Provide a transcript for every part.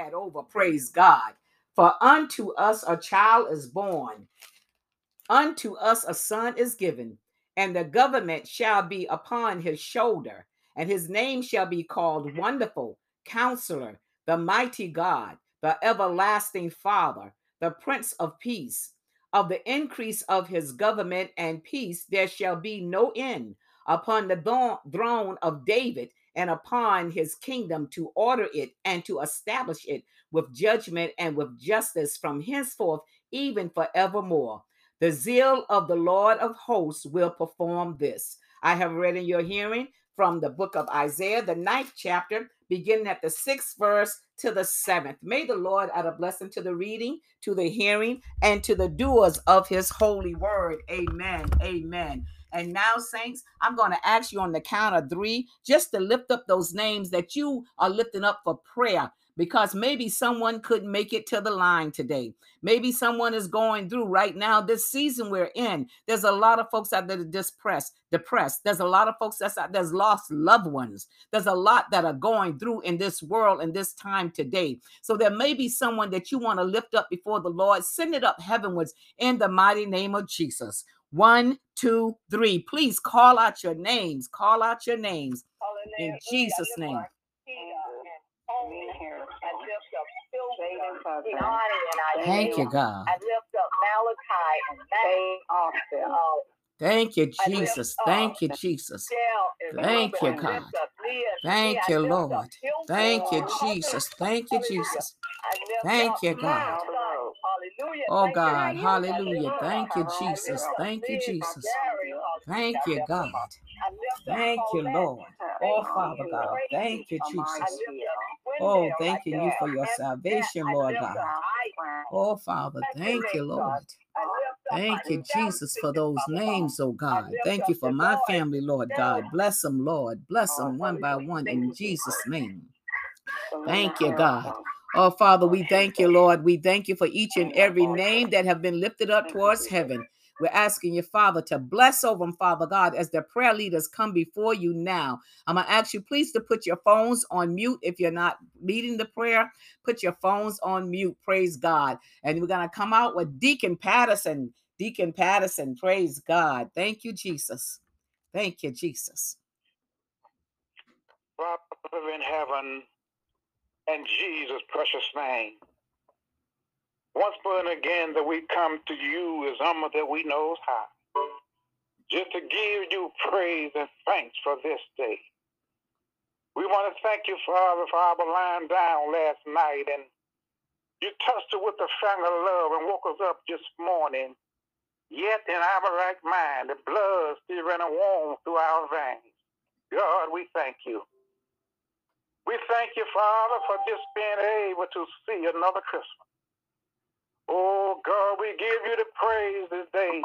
that over. Praise God. For unto us a child is born, unto us a son is given, and the government shall be upon his shoulder, and his name shall be called Wonderful, Counselor, the Mighty God, the Everlasting Father, the Prince of Peace. Of the increase of his government and peace, there shall be no end upon the throne of David and upon his kingdom to order it and to establish it with judgment and with justice from henceforth, even forevermore. The zeal of the Lord of hosts will perform this. I have read in your hearing from the book of Isaiah, the ninth chapter, beginning at the sixth verse to the seventh. May the Lord add a blessing to the reading, to the hearing, and to the doers of his holy word. Amen. Amen. And now, saints, I'm going to ask you on the count of three just to lift up those names that you are lifting up for prayer because maybe someone couldn't make it to the line today. Maybe someone is going through right now this season we're in. There's a lot of folks out there depressed, depressed. There's a lot of folks that's out there's lost loved ones. There's a lot that are going through in this world in this time today. So there may be someone that you want to lift up before the Lord. Send it up heavenwards in the mighty name of Jesus. One, two, three. Please call out your names. Call out your names in Jesus' name. Thank you, God. I lift up Malachi and Thank you, Jesus. Thank you, Jesus. Thank you, God. Thank you, Lord. Thank you, Jesus. Thank you, Jesus. Thank you, God. Oh God, hallelujah. Thank you, Jesus. Thank you, Jesus. Thank you, God. Thank you, Lord. Oh Father God, thank you, Jesus. Oh, thanking you for your salvation, Lord God. Oh Father, thank you, Lord. Thank you, Jesus, for those names, oh God. Thank you for my family, Lord God. Bless them, Lord. Bless them one by one in Jesus' name. Thank you, God. Oh, Father, we thank you, Lord. We thank you for each and every name that have been lifted up towards heaven. We're asking you, Father, to bless over them, Father God, as the prayer leaders come before you now. I'm going to ask you, please, to put your phones on mute if you're not leading the prayer. Put your phones on mute. Praise God. And we're going to come out with Deacon Patterson. Deacon Patterson, praise God. Thank you, Jesus. Thank you, Jesus. Father in heaven, in Jesus' precious name. Once more and again that we come to you as humble that we know how. Just to give you praise and thanks for this day. We want to thank you, Father, for our lying down last night and you touched us with the finger of love and woke us up this morning. Yet in our right mind, the blood still running warm through our veins. God, we thank you. We thank you, Father, for just being able to see another Christmas. Oh, God, we give you the praise this day.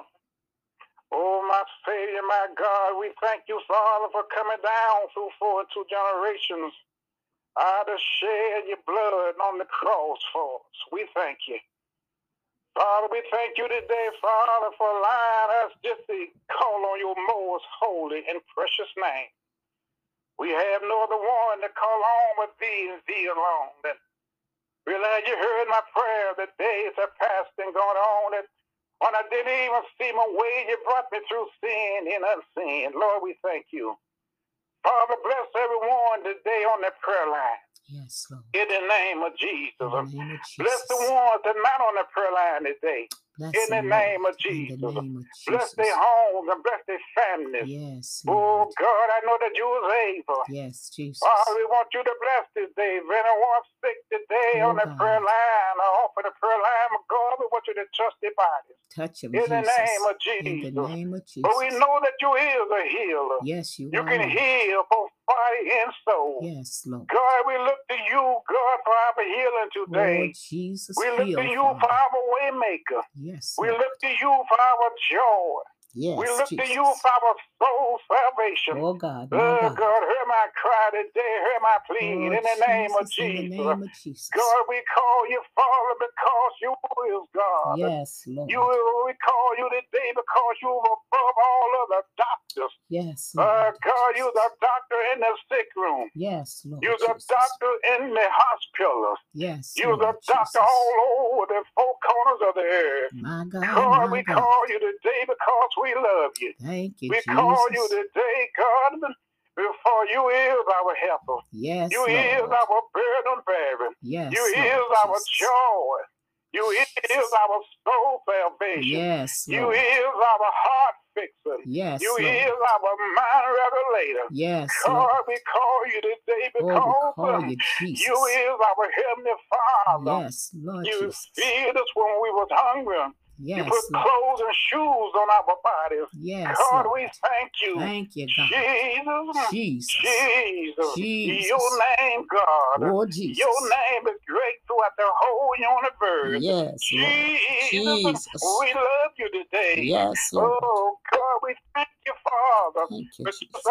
Oh, my Savior, my God, we thank you, Father, for coming down through four two generations uh, to shed your blood on the cross for us. We thank you. Father, we thank you today, Father, for allowing us just to call on your most holy and precious name. We have no other one to call on but thee and thee alone. That realize you heard my prayer. The days have passed and gone on. And when I didn't even see my way, you brought me through sin and unseen. Lord, we thank you. Father, bless everyone today on the prayer line. Yes, Lord. In the name of Jesus. Name of Jesus. Bless the ones that are not on the prayer line today. Bless in the name Lord. of Jesus. The name of Bless their homes and bless their families. Yes, Oh God, I know that you was able. Yes, Jesus. Father, we want you to bless this day. Anyone sick today Oh, on the God. prayer line I offer the prayer line, of God, we want you to touch their bodies. Touch him, In Jesus. the name of Jesus. In the name of Jesus. But we know that you is a healer. Yes, you, You are. can heal both body and soul. Yes, Lord. God, we look to you, God, for our healing today. Lord Jesus, we look heal, to you for our way maker. Yes, We Lord. look to you for our joy. Yes, we look to you Jesus. for our soul salvation. Oh God, Oh, God. God, hear my cry today. Hear my plea in the name of Jesus, in the name of Jesus. God, we call you Father because you is God. Yes, Lord. You, will we call you today because you are above all other doctors. Yes, Uh, Lord. God, you're the doctor in the sick room. Yes, Lord. You're the Jesus. doctor in the hospital. Yes, You're the doctor Jesus. all over the four corners of the earth. My God, God, my we God. call you today because we love you. Thank you, We Jesus. call you today, God, for you is our helper. Yes, You is Lord. our burden bearer. Yes, You Lord is our joy. You is our soul salvation. Yes, You Lord. is our heart fixer. Yes, You is Lord. our mind regulator. Yes, Lord. God, we call you today Oh, because we um, you Jesus. you is our heavenly Father. Yes, Lord You Jesus. feed us when we was hungry. You put clothes and shoes on our bodies. Yes, God, Lord. we thank you. Thank you, God. Jesus. Jesus. Jesus. Your name, God. Oh, Jesus. Your name is great throughout the whole universe. Yes, Jesus. Jesus. We love you today. Yes, Lord. Oh, God, we thank you, Father. Thank you, Jesus.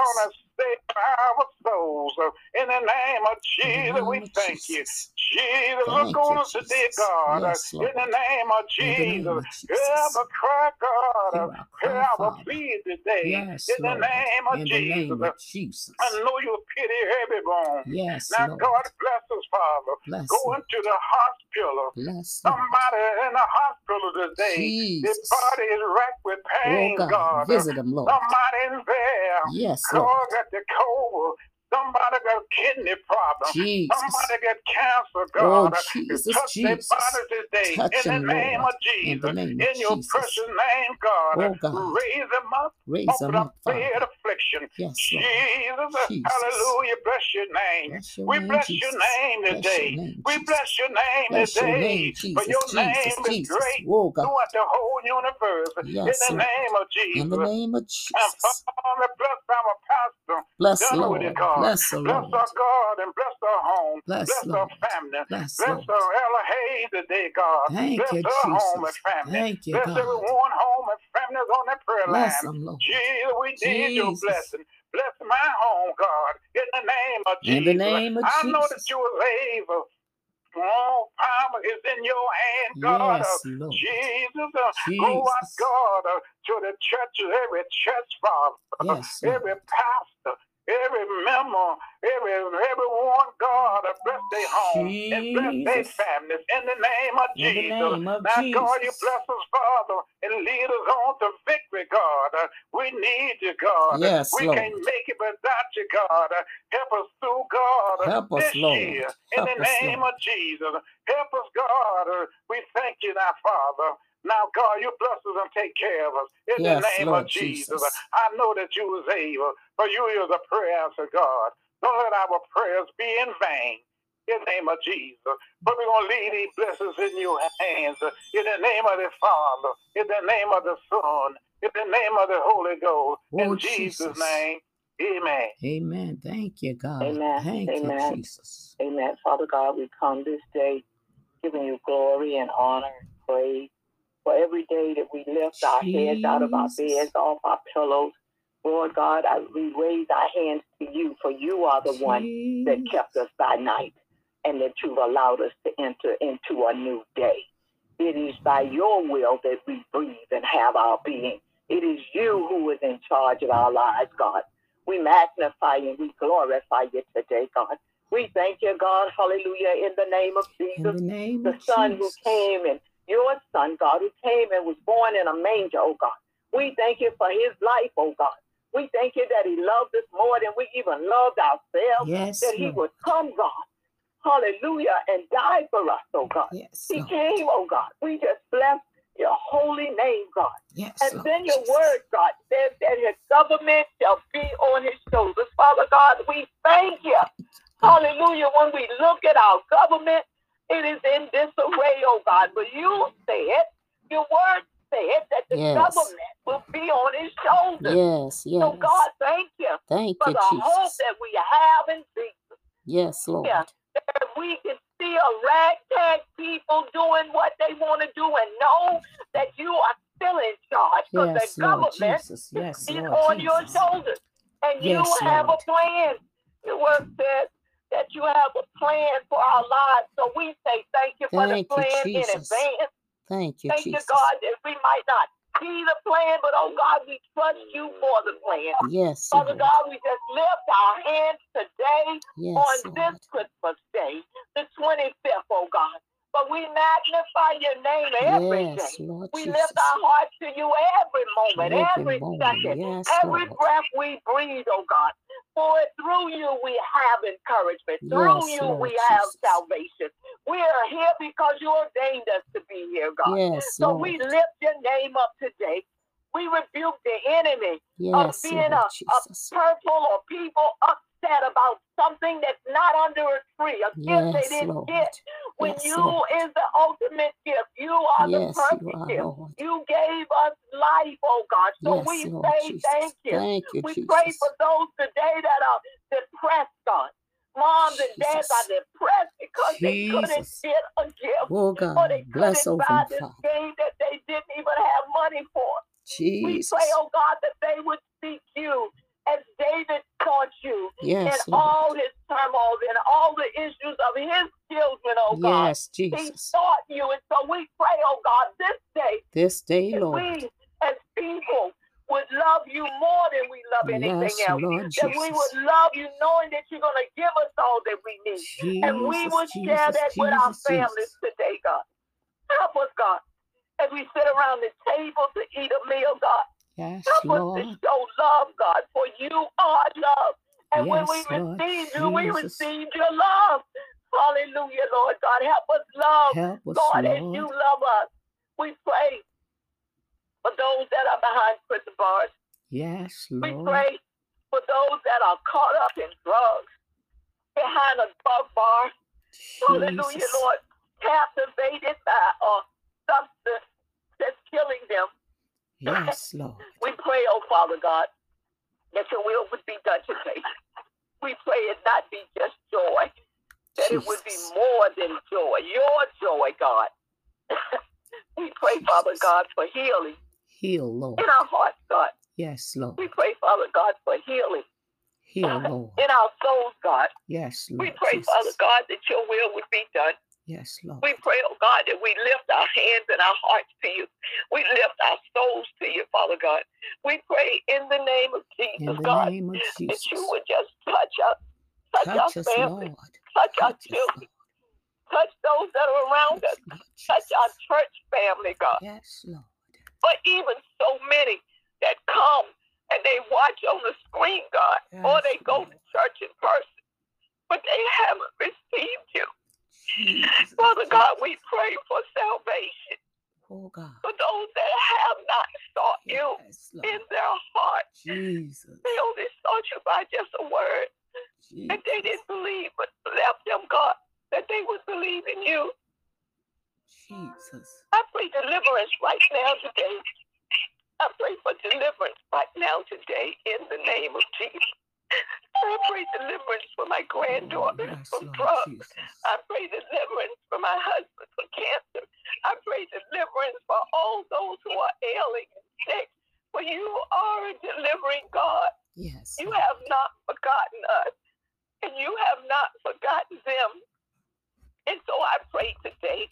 Save our souls. In the name of the Jesus, we of thank you. Jesus. Jesus, Thank look on us today, God. Yes, In the name of the name Jesus. Hear Jesus. our cry, God. Hear our Hear cry, our Father. plea today. Yes, In the Lord. name of In the Jesus. name of Jesus. I know you pity every bone. Yes, Now, Lord. God bless us, Father. Bless Go Lord. into the hospital. Bless Lord. Somebody in the hospital today. Their Jesus. body is racked with Oh, pain, God. God. Visit them, Lord. Somebody in there. Yes, God Lord. Got the cold. Somebody got kidney problem. Jesus. Somebody got cancer, Oh, God. Jesus, Touch their Jesus. body today. Touch in the name Lord. of Jesus. In the name of In your Jesus. precious name, God. Oh, God. Raise them up Raise them the up, bed. Affliction. Yes, Lord. Jesus, Jesus. hallelujah. Bless your name. Bless your We name, bless Jesus. your name Bless your today. name, We Jesus. bless your name Bless your today. name, For Jesus. your Jesus, name is Jesus. great Oh, God. throughout the whole universe. Yes, in the Lord. name of Jesus. In the name of And Jesus. Father, bless our pastor. Bless Done with it, Lord. God. Bless the Bless Lord. our God and bless our home. Bless Bless Lord. our family. Bless Bless Lord. our Ella Hayes today, God. Thank bless you, her home and Jesus. family. Thank you, bless God. everyone home and families on that prayer Bless line. them, Lord. Jesus, we need your Jesus. blessing. Bless my home, God, in the name of Jesus. In the name of I know that you are able. All power is in your hand, God. Yes, Lord. Jesus, uh, go out, God, uh, to the churches, every church, Father, Yes, every pastor, every member, every everyone, God, uh, bless their home and bless their families in the name of In the Jesus. name of now, God, you bless us, Father, and lead us on to victory, God. We need you, God. Yes, we Lord. can't make it without you, God. Help us through, God, Help us, this Lord. year Help in the us, name Lord. of Jesus. Help us, God. We thank you now, Father. Now, God, you bless us and take care of us in Yes, the name Lord of Jesus. Jesus. I know that you was able, for you is a prayer answer, God. Don't let our prayers be in vain. In the name of Jesus. But we're going to leave these blessings in your hands. In the name of the Father. In the name of the Son. In the name of the Holy Ghost. Oh, in Jesus', Jesus. name. Amen. Amen. Thank you, God. Amen. Thank you, Amen. Jesus. Amen. Father God, we come this day giving you glory and honor and praise for every day that we lift our heads out of our beds, off our pillows. Lord God, I, we raise our hands to you, for you are the one that kept us by night and that you've allowed us to enter into a new day. It is by your will that we breathe and have our being. It is you who is in charge of our lives, God. We magnify and we glorify you today, God. We thank you, God, hallelujah, in the name of Jesus the name the of son who came and your son, God, who came and was born in a manger, oh God. We thank you for his life, oh God. We thank you that he loved us more than we even loved ourselves, Yes, that he Lord. would come, God, hallelujah, and died for us, oh God. Yes, He Lord. came, oh God. We just bless your holy name, God. Yes, And Lord. then your Jesus. word, God, says that his government shall be on his shoulders. Father God, we thank you. Hallelujah. When we look at our government, it is in disarray, oh God. But you said, your word said that the Yes. government will be on his shoulders. Yes, yes. So God, thank you Thank for you, the hope that we have in Jesus. Yes, Lord. Yeah. That we can see a ragtag people doing what they want to do and know that you are still in charge. Because Yes, the Lord government Jesus. Yes, is Lord on your Jesus. shoulders. And you Yes, have Lord. a plan. The word says that you have a plan for our lives. So we say thank you for Thank the you, plan in advance. Thank you, Thank you, Jesus. God, that we might not see the plan, but oh God, we trust you for the plan. Yes, Father. God, we just lift our hands today Yes, on Lord. this Christmas day, the 25th, oh God. But we magnify your name every day. Yes, Lord We Jesus. lift our hearts to you every moment, Every every moment. second, Yes, every Lord. breath we breathe, oh God. For through you we have encouragement. Through Yes, you Lord we have salvation. We are here because you ordained us to be here, God. Yes, So Lord. we lift your name up today. We rebuke the enemy Yes, being Lord a- Jesus. purple or people upset about something that's not under a tree, a gift they Yes, didn't Lord. get. When Yes, you Lord. is the ultimate gift, you are the Yes, you perfect are, gift. Lord. You gave us life, oh God. So Yes, we Lord say Jesus. thank you. Thank you, We Jesus. pray for those today that are depressed, God. Moms and dads are depressed because they couldn't get a gift Oh or they bless couldn't buy this Father. game that they didn't even have money for. We pray, oh God, that they would seek you as David sought you Yes, in all his turmoil and all the issues of his children, oh God. Yes, He Jesus. sought you. And so we pray, oh God, this day This day, Lord. we as people would love you more than we love anything Yes, else. Lord That we would love you knowing that you're going to give us all that we need. And we Jesus, would share Jesus, that with our families Jesus. today, God. Help us, God, as we sit around the table to eat a meal, God. Yes, Help us to show love, God, for you are love. And when we Yes, Lord receive you, we Jesus. receive your love. Hallelujah, Lord God. Help us love, Help us, Lord, as you Lord. love us. We pray for those that are behind prison bars. Yes, Lord. We pray for those that are caught up in drugs, behind a drug bar. Hallelujah, Lord. Captivated by a substance that's killing them. Yes, Lord. We pray, oh Father God, that your will would be done today. We pray it not be just joy, that it would be more than joy, your joy, God. we pray, Father God, for healing Heal, Lord. in our hearts, God. Yes, Lord. We pray, Father God, for healing Heal, Lord. in our souls, God. Yes, Lord. We pray, Father God, that your will would be done. Yes, Lord. We pray, oh God, that we lift our hands and our hearts to you. We lift our souls to you, Father God. We pray in the name of In Jesus, the God, name of Jesus. that you would just touch us, touch, Touch our us, family, Lord. touch our Touch us, children, Lord. touch those that are around us, Touch, Lord touch our church family, God. Yes, Lord. But even so many that come and they watch on the screen, God, or they go to church in person, but they haven't received you. Jesus. Father God, we pray for salvation Oh, God. for those that have not sought you Yes, in their heart. Jesus. They only sought you by just a word, and they didn't believe, but left them, God, that they would believe in you. Jesus. I pray deliverance right now today. I pray for deliverance right now today in the name of Jesus. I pray deliverance for my Oh, granddaughter yes, from drugs. Jesus. I pray deliverance for my husband for cancer. I pray deliverance for all those who are ailing and sick. For you are a delivering God. Yes. You Lord. have not forgotten us, and you have not forgotten them. And so I pray today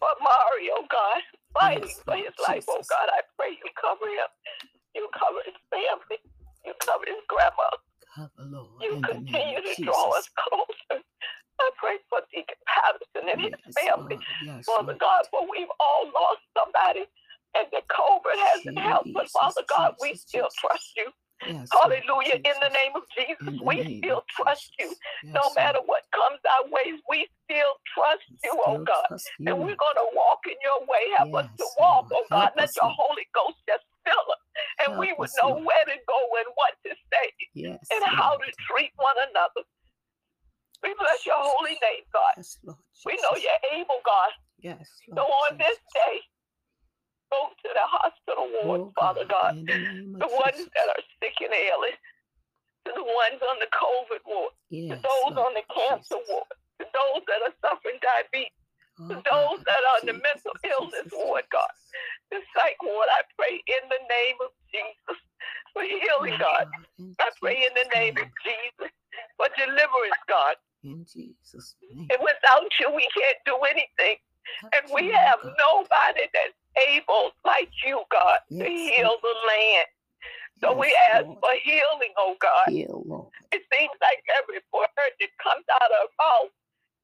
for Mario, God, fighting Yes, for Lord his life. Oh Jesus. God, I pray you cover him. You cover his family. You cover his grandma. Cover, Lord, You in the name continue of to draw us Jesus. closer. I pray for Deacon Patterson and his Yes, family. Lord. Yes, Father Lord. God, for we've all lost somebody, and the COVID hasn't helped. But Jesus, Father God, we Jesus, still Jesus. Trust you. Yes, Hallelujah. In the name of Jesus, the we still trust you. Jesus. No Yes, matter what comes our ways, we still trust We you, oh God. trust And we're going to walk in your way. Help us to walk, Lord. oh God. Help Let your Lord. Holy Ghost just fill us. And we would us, know Lord. where to go and what to say Yes, and how to treat one another. We bless your holy name, God. Yes, Lord We know you're able, God. Yes, Lord. So on this day, the hospital wards, Oh, Father God. the ones that are sick and ailing, to the ones on the COVID ward, to those Lord on the cancer Jesus. ward, to those that are suffering diabetes, Oh, to those God. that are on the mental illness Jesus, ward, God. Jesus. the psych ward. I pray in the name of Jesus for healing, oh, God. I pray in the name of Jesus for deliverance, God. In Jesus' name. And without you, we can't do anything. And we oh, have nobody that's able, like you, God, to heal the land. So we ask Lord. for healing, oh God. Heal. It seems like every word that comes out of our mouth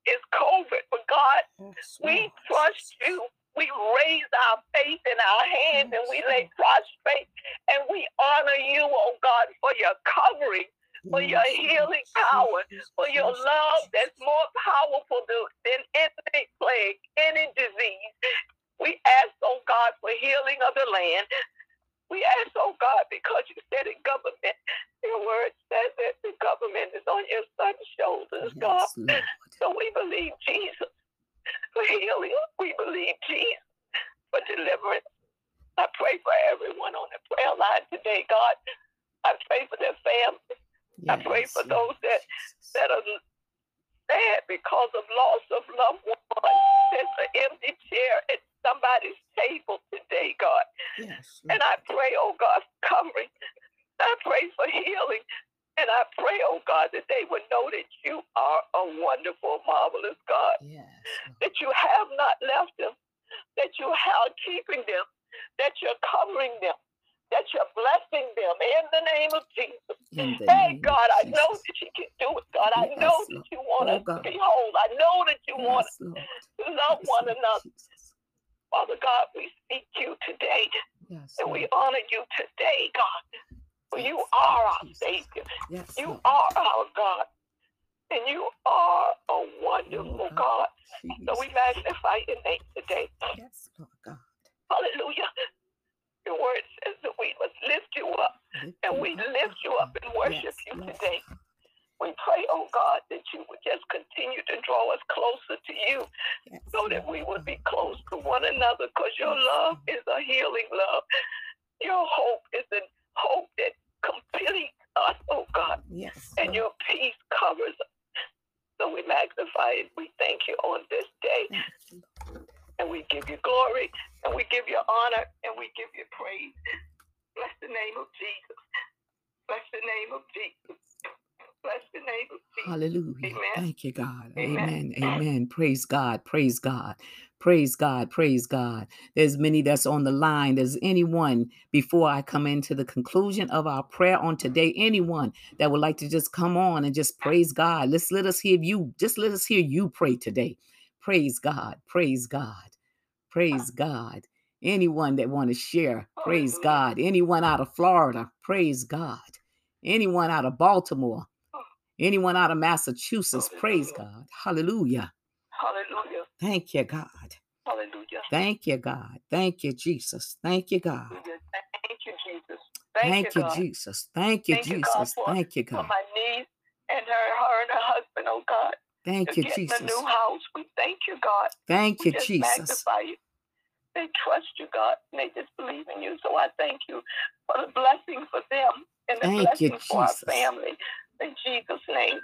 is COVID. But God, Yes, we trust you. We raise our faith in our hands and we lay prostrate and we honor you, oh God, for your covering, for your Yes, healing power, for your love that's more powerful than any plague, any disease. We ask, oh God, for healing of the land. We ask, oh God, because you said in government, your word says that the government is on your son's shoulders, God. Lord. So we believe Jesus for healing. We believe Jesus for deliverance. I pray for everyone on the prayer line today, God. I pray for their families I pray for those that- Jesus. that are sad because of loss of loved ones. There's an empty chair at somebody's table today, God. Yes, And I pray, oh God, covering. I pray for healing. And I pray, oh God, that they would know that you are a wonderful, marvelous God. Yes, That you have not left them. That you are keeping them. That you're covering them. That you're blessing them in the name of Jesus. Hey, God, I know that you can do it, God. I know Lord. that you want Oh, us God. to be whole. I know that you want Yes, Lord. us to love Yes, one Lord another. Jesus. Father God, we seek you today Yes, and we honor you today, God. For you are our Jesus. Savior. Yes, You Lord. are our God. And you are a oh, wonderful Oh, God. God. So we magnify your name today. Yes, Lord God. Hallelujah. Your word says that we must lift you up. Lift And you we up, lift you up and worship Yes, you Lord. today. We pray, oh God, that you would just continue to draw us closer to you Yes, so that we would be close to one another because your love is a healing love. Your hope is a hope that completes us, oh God, Yes, and your peace covers us. So we magnify it. We thank you on this day, Thank you, Lord. and we give you glory, and we give you honor, and we give you praise. Bless the name of Jesus. Bless the name of Jesus. Bless the name of Jesus. Hallelujah. Amen. Thank you, God. Amen. Amen. Amen. Praise God. Praise God. Praise God. Praise God. There's many that's on the line. There's anyone before I come into the conclusion of our prayer on today, anyone that would like to just come on and just praise God. Let's let us hear you. Just let us hear you pray today. Praise God. Praise God. Praise God. Anyone that want to share, praise. God. Anyone out of Florida, praise God. Anyone out of Baltimore, anyone out of Massachusetts, praise God. Hallelujah. Hallelujah. Thank you, God. Hallelujah. Thank you, God. Thank you, Jesus. Thank you, God. Thank you, Jesus. Thank, Thank you, you, God. Jesus. Thank you, Jesus. Thank you, God, Jesus. Thank you, For God. my niece and her, her and her husband, oh God, Thank you, in a Jesus. new house. We thank you, God. Thank We you, just Jesus. magnify you. They trust you, God, and they just believe in you. So I thank you for the blessing for them and the Thank you, blessing for our family. In Jesus' name.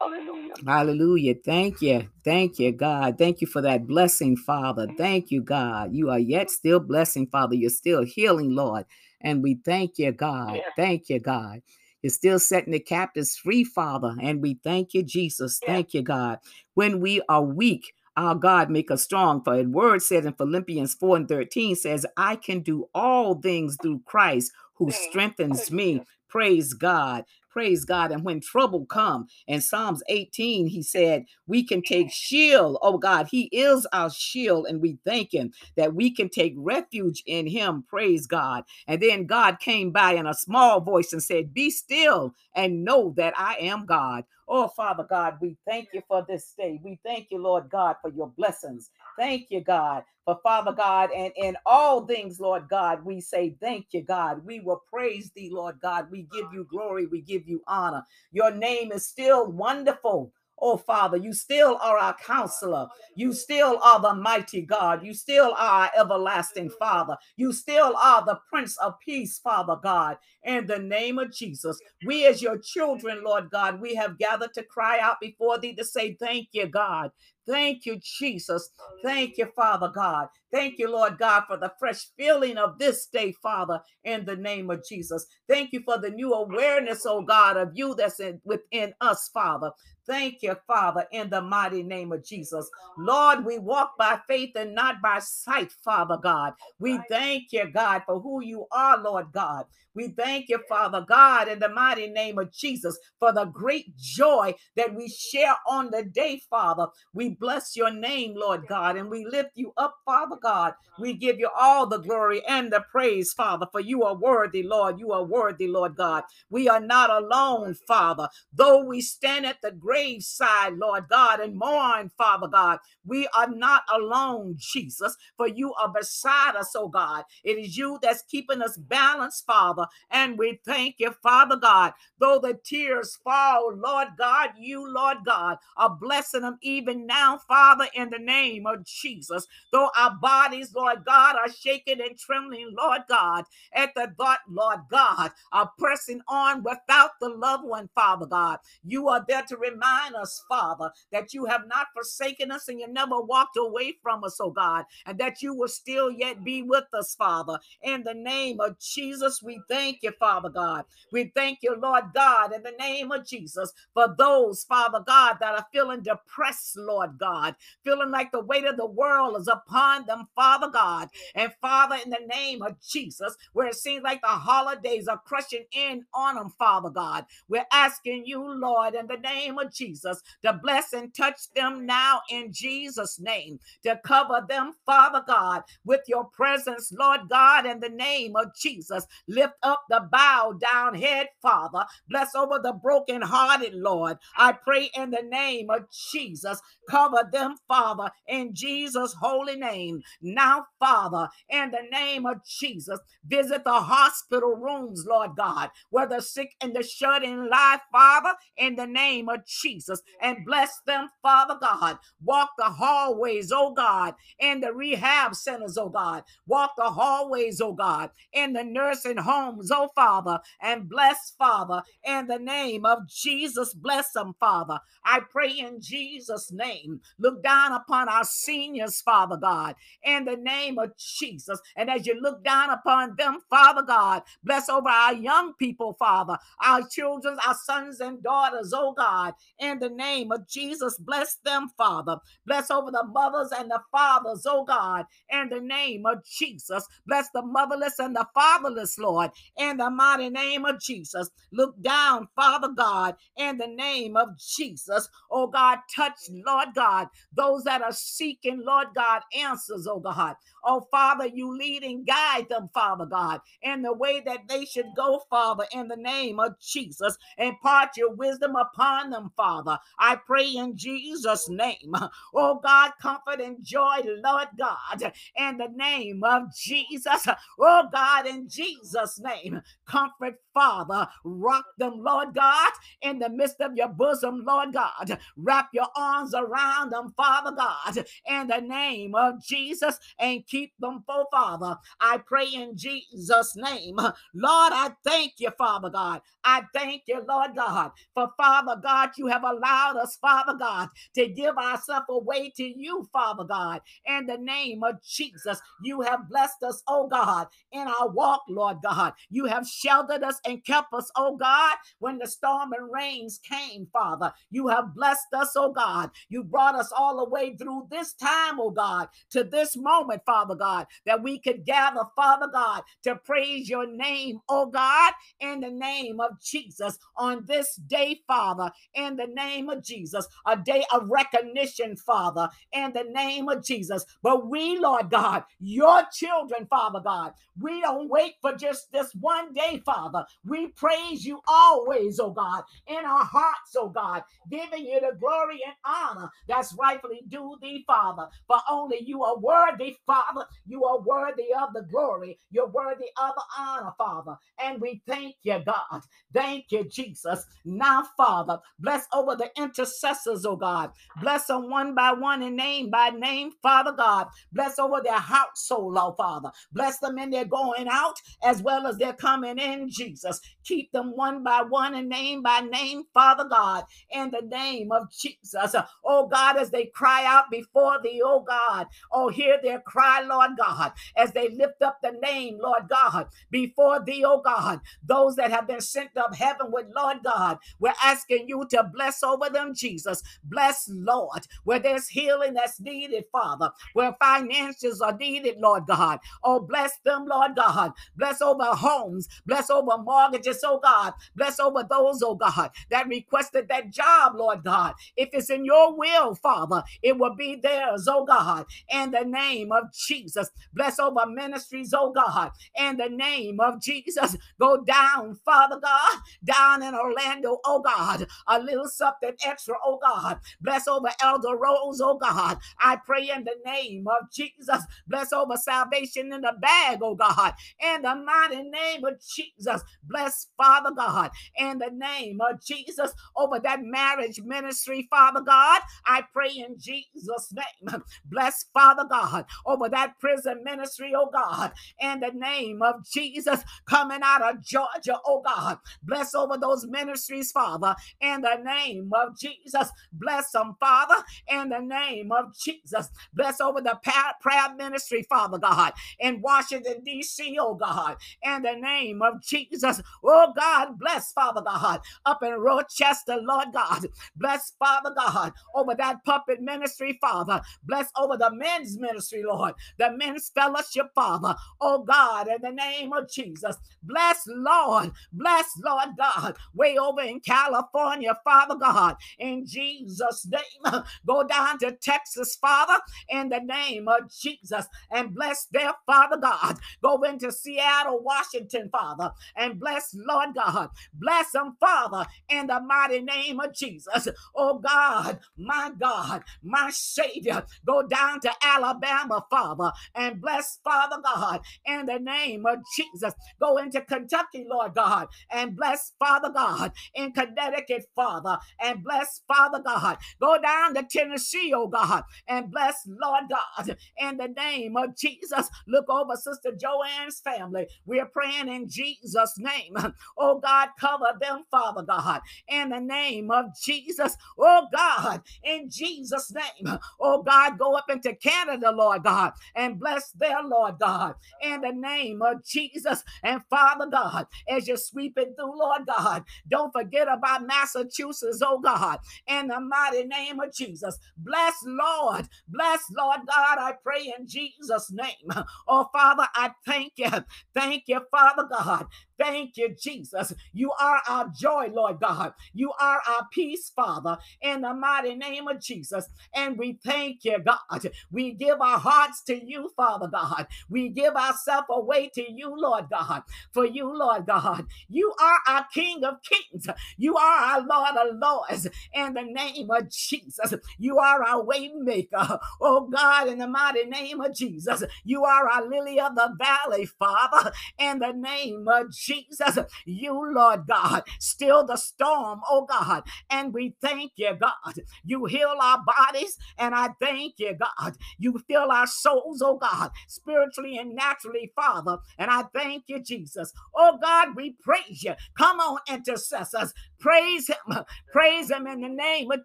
Hallelujah. Hallelujah. Thank you. Thank you, God. Thank you for that blessing, Father. Thank you, God. You are yet still blessing, Father. You're still healing, Lord. And we thank you, God. Yes. Thank you, God. You're still setting the captives free, Father. And we thank you, Jesus. Yes. Thank you, God. When we are weak, our God make us strong. For the word said in Philippians 4 and 13 says, I can do all things through Christ who mm. strengthens me. Praise God. Praise God. And when trouble come, in Psalms 18, he said, we can take shield. Oh God, he is our shield. And we thank him that we can take refuge in him. Praise God. And then God came by in a small voice and said, Be still and know that I am God. Oh, Father God, we thank you for this day. We thank you, Lord God, for your blessings. Thank you, God, for Father God, and in all things, Lord God, we say thank you, God. We will praise thee, Lord God. We give you glory, we give you honor. Your name is still wonderful. Oh, Father, you still are our counselor. You still are the mighty God. You still are our everlasting Father. You still are the Prince of Peace, Father God. In the name of Jesus, we as your children, Lord God, we have gathered to cry out before thee to say, Thank you, God. Thank you, Jesus. Thank you, Father God. Thank you, Lord God, for the fresh feeling of this day, Father, in the name of Jesus. Thank you for the new awareness, oh God, of you that's in, within us, Father. Thank you, Father, in the mighty name of Jesus. Lord, we walk by faith and not by sight, Father God. We thank you, God, for who you are, Lord God. We thank you, Father God, in the mighty name of Jesus, for the great joy that we share on the day, Father. We bless your name, Lord God, and we lift you up, Father God. We give you all the glory and the praise, Father, for you are worthy, Lord. You are worthy, Lord God. We are not alone, Father. Though we stand at the graveside, Lord God, and mourn, Father God, we are not alone, Jesus, for you are beside us, oh God. It is you that's keeping us balanced, Father. And we thank you, Father God. Though the tears fall, Lord God, you, Lord God, are blessing them even now, Father, in the name of Jesus. Though our bodies, Lord God, are shaking and trembling, Lord God, at the thought, Lord God, are pressing on without the loved one, Father God. You are there to remind us, Father, that you have not forsaken us and you never walked away from us, oh God, and that you will still yet be with us, Father. In the name of Jesus, we thank you, Father God. We thank you, Lord God, in the name of Jesus, for those, Father God, that are feeling depressed, Lord God, feeling like the weight of the world is upon them, Father God. And Father, in the name of Jesus, where it seems like the holidays are crushing in on them, Father God, we're asking you, Lord, in the name of Jesus, to bless and touch them now in Jesus' name, to cover them, Father God, with your presence, Lord God, in the name of Jesus. Lift up the bow down head, Father. Bless over the brokenhearted, Lord. I pray in the name of Jesus. Cover them, Father, in Jesus' holy name. Now, Father, in the name of Jesus, visit the hospital rooms, Lord God, where the sick and the shut in lie, Father, in the name of Jesus, and bless them, Father God. Walk the hallways, oh God, in the rehab centers, oh God. Walk the hallways, oh God, in the nursing homes, oh Father, and bless, Father, in the name of Jesus. Bless them, Father. I pray in Jesus' name. Look down upon our seniors, Father God, in the name of Jesus. And as you look down upon them, Father God, bless over our young people, Father, our children, our sons and daughters, oh God, in the name of Jesus. Bless them, Father. Bless over the mothers and the fathers, oh God, in the name of Jesus. Bless the motherless and the fatherless, Lord, in the mighty name of Jesus. Look down, Father God, in the name of Jesus. Oh God, touch, Lord God, those that are seeking, Lord God, answers, oh God. Oh Father, you lead and guide them, Father God, in the way that they should go, Father, in the name of Jesus. Impart your wisdom upon them, Father. I pray in Jesus' name. Oh God, comfort and joy, Lord God, in the name of Jesus. Oh God, in Jesus' name, comfort, Father. Rock them, Lord God, in the midst of your bosom, Lord God. Wrap your arms around them, Father God, in the name of Jesus, and keep them, for Father. I pray in Jesus' name. Lord, I thank you, Father God. I thank you, Lord God, for Father God, you have allowed us, Father God, to give ourselves away to you, Father God. In the name of Jesus, you have blessed us, oh God, in our walk, Lord God. You have sheltered us and kept us, oh God, when the storm and rains came, Father. You have blessed us, oh God. You brought us all the way through this time, oh God, to this moment, Father God, that we could gather, Father God, to praise your name, oh God, in the name of Jesus on this day, Father, in the name of Jesus, a day of recognition, Father, in the name of Jesus. But we, Lord God, your children, Father God, we don't wait for just this one day, Father. We praise you always, oh God, in our hearts, oh God, giving you the glory and honor that's rightfully due thee, Father. For only you are worthy, Father. You are worthy of the glory. You're worthy of the honor, Father. And we thank you, God. Thank you, Jesus. Now, Father, bless over the intercessors, oh God. Bless them one by one and name by name, Father God. Bless over their household, oh Father. Bless them in their going out as well as their coming in, Jesus. Keep them one by one and name by name, Father God, in the name of Jesus. Oh God, as they cry out before thee, oh God. Oh, hear their cry, Lord God, as they lift up the name, Lord God, before thee, oh God. Those that have been sent up heavenward, Lord God, we're asking you to bless over them, Jesus. Bless, Lord, where there's healing that's needed, Father, where finances are needed, Lord God. Oh, bless them, Lord God. Bless over homes, bless over mortgages, oh God. Bless over those, oh God, that requested that job, Lord God. If it's in your will, Father, it will be theirs, oh God, in the name of Jesus. Bless over ministries, oh God, in the name of Jesus. Go down, Father God, down in Orlando, oh God, a little something extra, oh God. Bless over Elder Rose, oh God. I pray in the name of Jesus. Bless over salvation in the bag, oh God. In the mighty name of Jesus. Bless Father God. In the name of Jesus. Over that marriage ministry, Father God. I pray in Jesus' name. Bless Father God. Over that prison ministry, oh God. In the name of Jesus. Coming out of Georgia, oh God. Bless over those ministries, Father. In the name of Jesus. Bless them, Father. In the name of Jesus. Bless over the prayer ministry, Father God. In Washington, D.C., oh God. In the name of Jesus. Oh God, bless Father God. Up in Rochester, Lord God. Bless Father God. Over that puppet ministry, Father. Bless over the men's ministry, Lord. The men's fellowship, Father. Oh God, in the name of Jesus. Bless Lord. Bless Lord God. Way over in California, Father God. In Jesus' name. Go down to Texas, Father. In the name of Jesus. And bless their Father God. Go into Seattle, Washington, Father. And bless Lord God. Bless them, Father. In the mighty name of Jesus. Oh God, my God, my Savior. Go down to Alabama, Father. And bless Father God. In the name of Jesus. Go into Kentucky, Lord God. And bless Father God. In Connecticut, Father. And bless Father God. Go down to Tennessee, oh God. And bless Lord God. In the name of Jesus. Look over Sister Joanne's family. We are praying in Jesus' name. Oh God, cover them, Father God. In the name of Jesus. Oh God, in Jesus' name. Oh God, go up into Canada, Lord God, and bless their Lord God. In the name of Jesus. And Father God, as you're sweeping through, Lord God, don't forget about Massachusetts, oh God. In the mighty name of Jesus. Bless Lord. Bless Lord God. I pray in Jesus' name. Oh Father, I thank you. Thank you, Father God. Thank you, Jesus. You are our joy, Lord God. You are our peace, Father, in the mighty name of Jesus. And we thank you, God. We give our hearts to you, Father God. We give ourselves away to you, Lord God. For you, Lord God, you are our King of Kings. You are our Lord of Lords. In the name of Jesus, you are our way maker. Oh God, in the mighty name of Jesus, you are our lily of the valley, Father. In the name of. Jesus. You, Lord God, still the storm, oh God. And we thank you, God. You heal our bodies, and I thank you, God. You fill our souls, oh God, spiritually and naturally, Father. And I thank you, Jesus. Oh God, we praise you. Come on, intercessors. Praise him. Praise him in the name of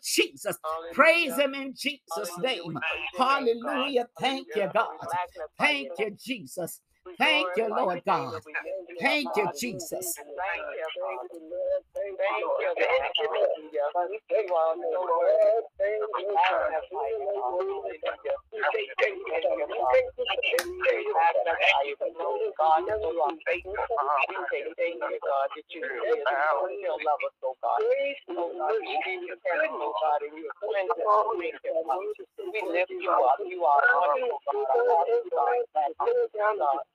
Jesus. Praise him in Jesus' name. Hallelujah. Thank you, God. Thank you, Jesus. Thank you, Lord God. Thank you, Jesus. We lift you up. You are wonderful, God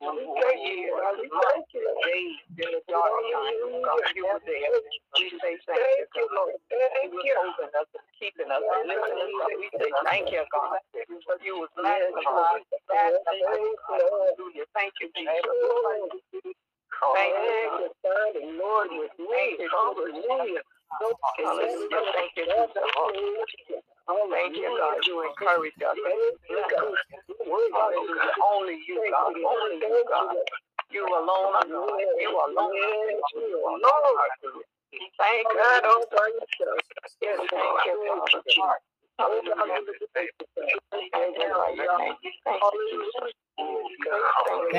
We thank you. We thank you. Days in the dark time, God, you were there. We say thank you, Lord. Thank you. holding us and keeping us and lifting us up. We say thank you, God. You was magnified. Hallelujah. Thank you, Jesus. Thank you, Lord, with me. Hallelujah. Thank you, Jesus. Thank you, God. You encourage us. Hallelujah. Only you, God. Only you, God. You alone are God. You alone You alone Thank God by yourself. Yes, thank you, Father. Hallelujah. Thank you. Thank. Thank you.